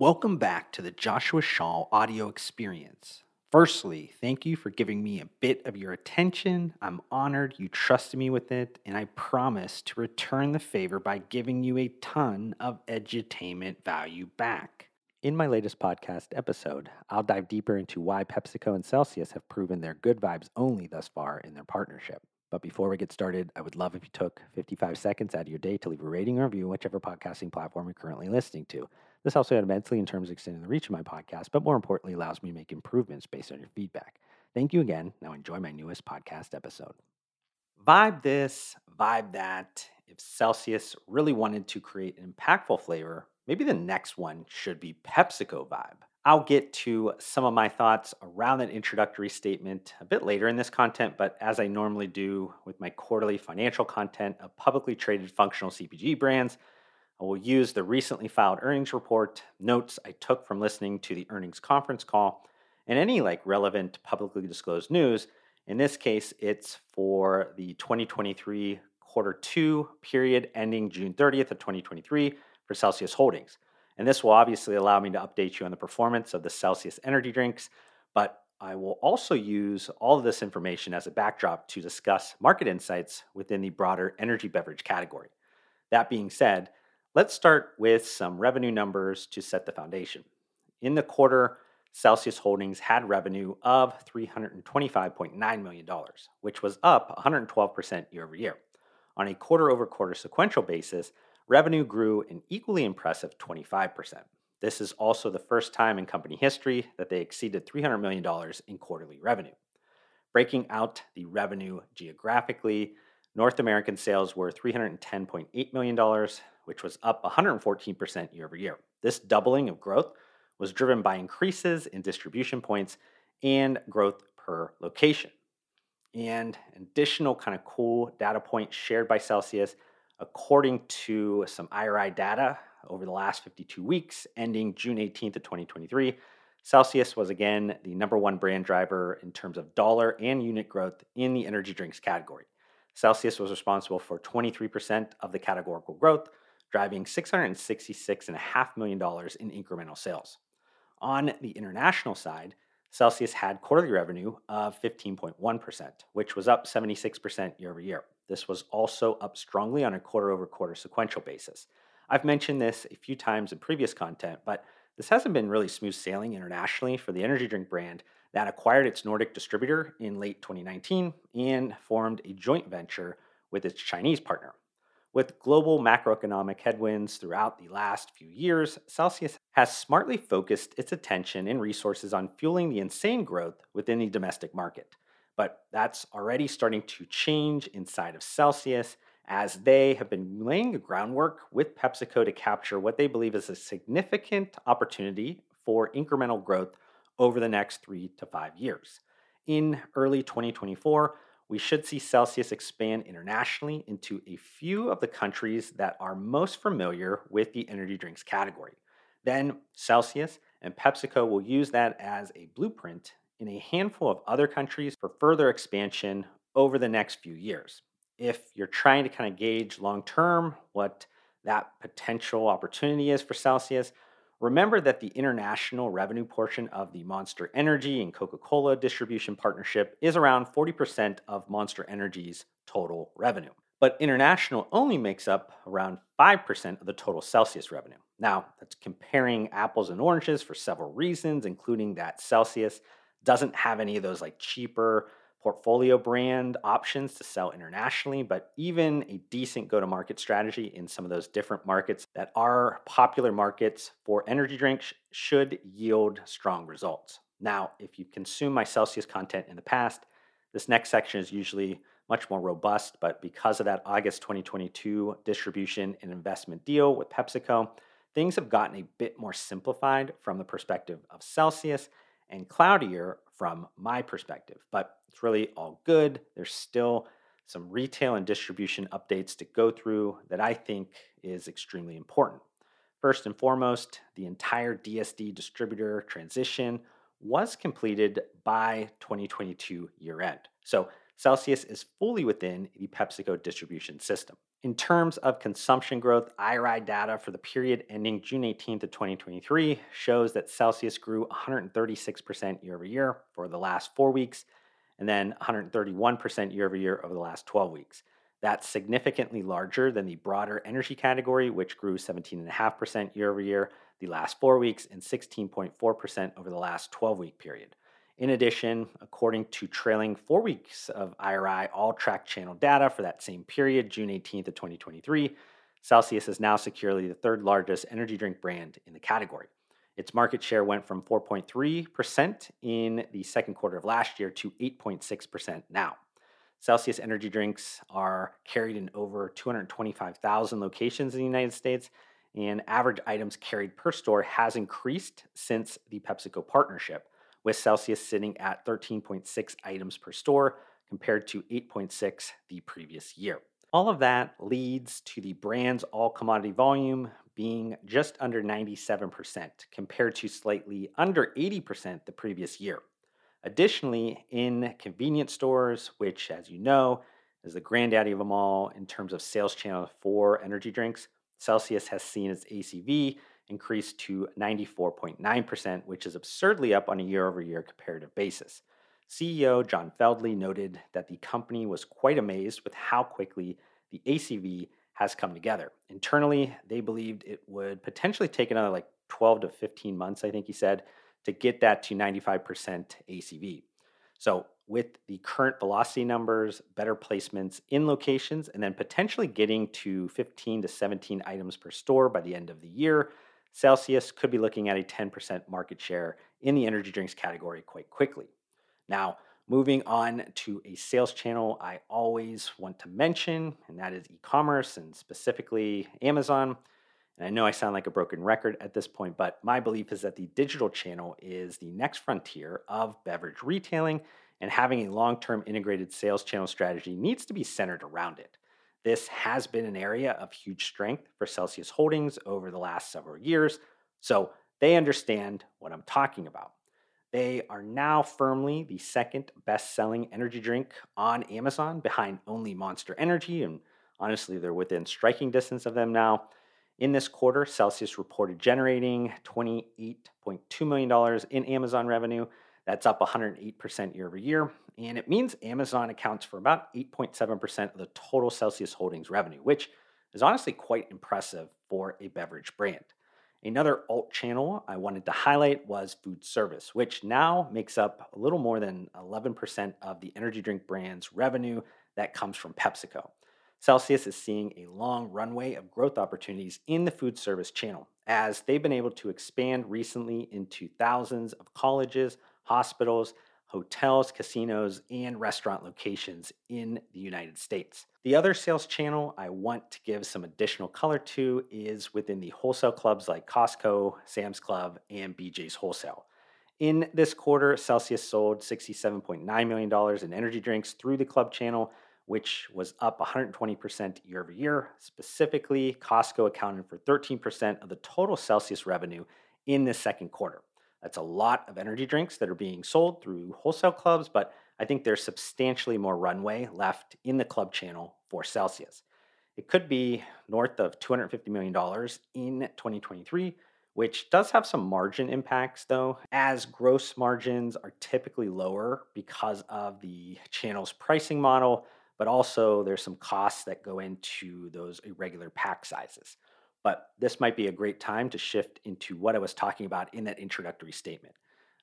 Welcome back to the Joshua Shaw audio experience. Firstly, thank you for giving me a bit of your attention. I'm honored you trusted me with it, and I promise to return the favor by giving you a ton of edutainment value back. In my latest podcast episode, I'll dive deeper into why PepsiCo and Celsius have proven their good vibes only thus far in their partnership. But before we get started, I would love if you took 55 seconds out of your day to leave a rating or review, on whichever podcasting platform you're currently listening to. This out immensely in terms of extending the reach of my podcast, but more importantly, allows me to make improvements based on your feedback. Thank you again. Now enjoy my newest podcast episode. Vibe this, vibe that. If Celsius really wanted to create an impactful flavor, maybe the next one should be PepsiCo Vibe. I'll get to some of my thoughts around that introductory statement a bit later in this content, but as I normally do with my quarterly financial content of publicly traded functional CPG brands, I will use the recently filed earnings report, notes I took from listening to the earnings conference call, and any like relevant publicly disclosed news. In this case, it's for the 2023 quarter two period ending June 30th of 2023 for Celsius Holdings. And this will obviously allow me to update you on the performance of the Celsius energy drinks, but I will also use all of this information as a backdrop to discuss market insights within the broader energy beverage category. That being said, Let's start with some revenue numbers to set the foundation. In the quarter, Celsius Holdings had revenue of $325.9 million, which was up 112% year over year. On a quarter over quarter sequential basis, revenue grew an equally impressive 25%. This is also the first time in company history that they exceeded $300 million in quarterly revenue. Breaking out the revenue geographically, North American sales were $310.8 million, which was up 114% year over year. This doubling of growth was driven by increases in distribution points and growth per location. And additional kind of cool data point shared by Celsius, according to some IRI data over the last 52 weeks, ending June 18th of 2023, Celsius was again the number one brand driver in terms of dollar and unit growth in the energy drinks category. Celsius was responsible for 23% of the categorical growth, driving $666.5 million in incremental sales. On the international side, Celsius had quarterly revenue of 15.1%, which was up 76% year over year. This was also up strongly on a quarter over quarter sequential basis. I've mentioned this a few times in previous content, but this hasn't been really smooth sailing internationally for the energy drink brand that acquired its Nordic distributor in late 2019 and formed a joint venture with its Chinese partner. With global macroeconomic headwinds throughout the last few years, Celsius has smartly focused its attention and resources on fueling the insane growth within the domestic market. But that's already starting to change inside of Celsius as they have been laying the groundwork with PepsiCo to capture what they believe is a significant opportunity for incremental growth over the next three to five years. In early 2024, we should see Celsius expand internationally into a few of the countries that are most familiar with the energy drinks category. Then Celsius and PepsiCo will use that as a blueprint in a handful of other countries for further expansion over the next few years. If you're trying to kind of gauge long term what that potential opportunity is for Celsius, Remember that the international revenue portion of the Monster Energy and Coca Cola distribution partnership is around 40% of Monster Energy's total revenue. But international only makes up around 5% of the total Celsius revenue. Now, that's comparing apples and oranges for several reasons, including that Celsius doesn't have any of those like cheaper portfolio brand options to sell internationally, but even a decent go to market strategy in some of those different markets that are popular markets for energy drinks should yield strong results. Now, if you consume my Celsius content in the past, this next section is usually much more robust, but because of that August 2022 distribution and investment deal with PepsiCo, things have gotten a bit more simplified from the perspective of Celsius and cloudier from my perspective. But it's really all good. There's still some retail and distribution updates to go through that I think is extremely important. First and foremost, the entire DSD distributor transition was completed by 2022 year end. So Celsius is fully within the PepsiCo distribution system. In terms of consumption growth, IRI data for the period ending June 18th of 2023 shows that Celsius grew 136% year over year for the last four weeks, and then 131% year over year over the last 12 weeks. That's significantly larger than the broader energy category, which grew 17.5% year over year the last four weeks and 16.4% over the last 12 week period. In addition, according to trailing four weeks of IRI all track channel data for that same period, June 18th of 2023, Celsius is now securely the third largest energy drink brand in the category. Its market share went from 4.3% in the second quarter of last year to 8.6% now. Celsius energy drinks are carried in over 225,000 locations in the United States, and average items carried per store has increased since the PepsiCo partnership with Celsius sitting at 13.6 items per store compared to 8.6 the previous year. All of that leads to the brand's all commodity volume being just under 97% compared to slightly under 80% the previous year. Additionally, in convenience stores, which, as you know, is the granddaddy of them all in terms of sales channel for energy drinks, Celsius has seen its ACV increased to 94.9%, which is absurdly up on a year over year comparative basis. CEO John Fieldly noted that the company was quite amazed with how quickly the ACV has come together. Internally, they believed it would potentially take another like 12 to 15 months, I think he said, to get that to 95% ACV. So, with the current velocity numbers, better placements in locations, and then potentially getting to 15 to 17 items per store by the end of the year, Celsius could be looking at a 10% market share in the energy drinks category quite quickly. Now, moving on to a sales channel I always want to mention, and that is e commerce and specifically Amazon. And I know I sound like a broken record at this point, but my belief is that the digital channel is the next frontier of beverage retailing, and having a long term integrated sales channel strategy needs to be centered around it. This has been an area of huge strength for Celsius Holdings over the last several years, so they understand what I'm talking about. They are now firmly the second best selling energy drink on Amazon behind only Monster Energy, and honestly, they're within striking distance of them now. In this quarter, Celsius reported generating $28.2 million in Amazon revenue. That's up 108% year over year, and it means Amazon accounts for about 8.7% of the total Celsius Holdings revenue, which is honestly quite impressive for a beverage brand. Another alt channel I wanted to highlight was food service, which now makes up a little more than 11% of the energy drink brand's revenue that comes from PepsiCo. Celsius is seeing a long runway of growth opportunities in the food service channel as they've been able to expand recently into thousands of colleges, hospitals, hotels, casinos, and restaurant locations in the United States. The other sales channel I want to give some additional color to is within the wholesale clubs like Costco, Sam's Club, and BJ's Wholesale. In this quarter, Celsius sold $67.9 million in energy drinks through the club channel, which was up 120% year over year. Specifically, Costco accounted for 13% of the total Celsius revenue in the second quarter. That's a lot of energy drinks that are being sold through wholesale clubs, but I think there's substantially more runway left in the club channel for Celsius. It could be north of $250 million in 2023, which does have some margin impacts though, as gross margins are typically lower because of the channel's pricing model, but also there's some costs that go into those irregular pack sizes. But this might be a great time to shift into what I was talking about in that introductory statement.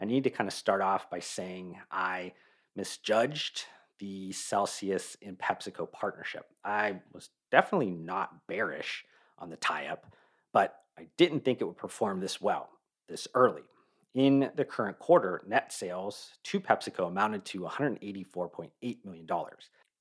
I need to kind of start off by saying I misjudged the Celsius and PepsiCo partnership. I was definitely not bearish on the tie up, but I didn't think it would perform this well this early. In the current quarter, net sales to PepsiCo amounted to $184.8 million.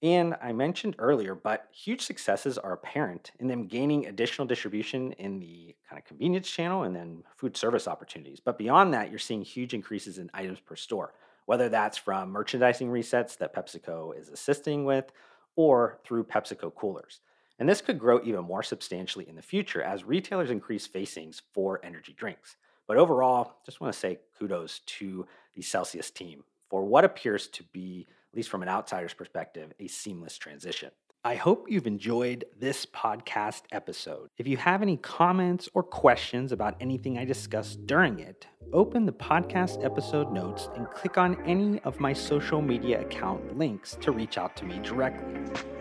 And I mentioned earlier, but huge successes are apparent in them gaining additional distribution in the kind of convenience channel and then food service opportunities. But beyond that, you're seeing huge increases in items per store, whether that's from merchandising resets that PepsiCo is assisting with or through PepsiCo coolers. And this could grow even more substantially in the future as retailers increase facings for energy drinks. But overall, just want to say kudos to the Celsius team for what appears to be at least from an outsider's perspective, a seamless transition. I hope you've enjoyed this podcast episode. If you have any comments or questions about anything I discussed during it, open the podcast episode notes and click on any of my social media account links to reach out to me directly.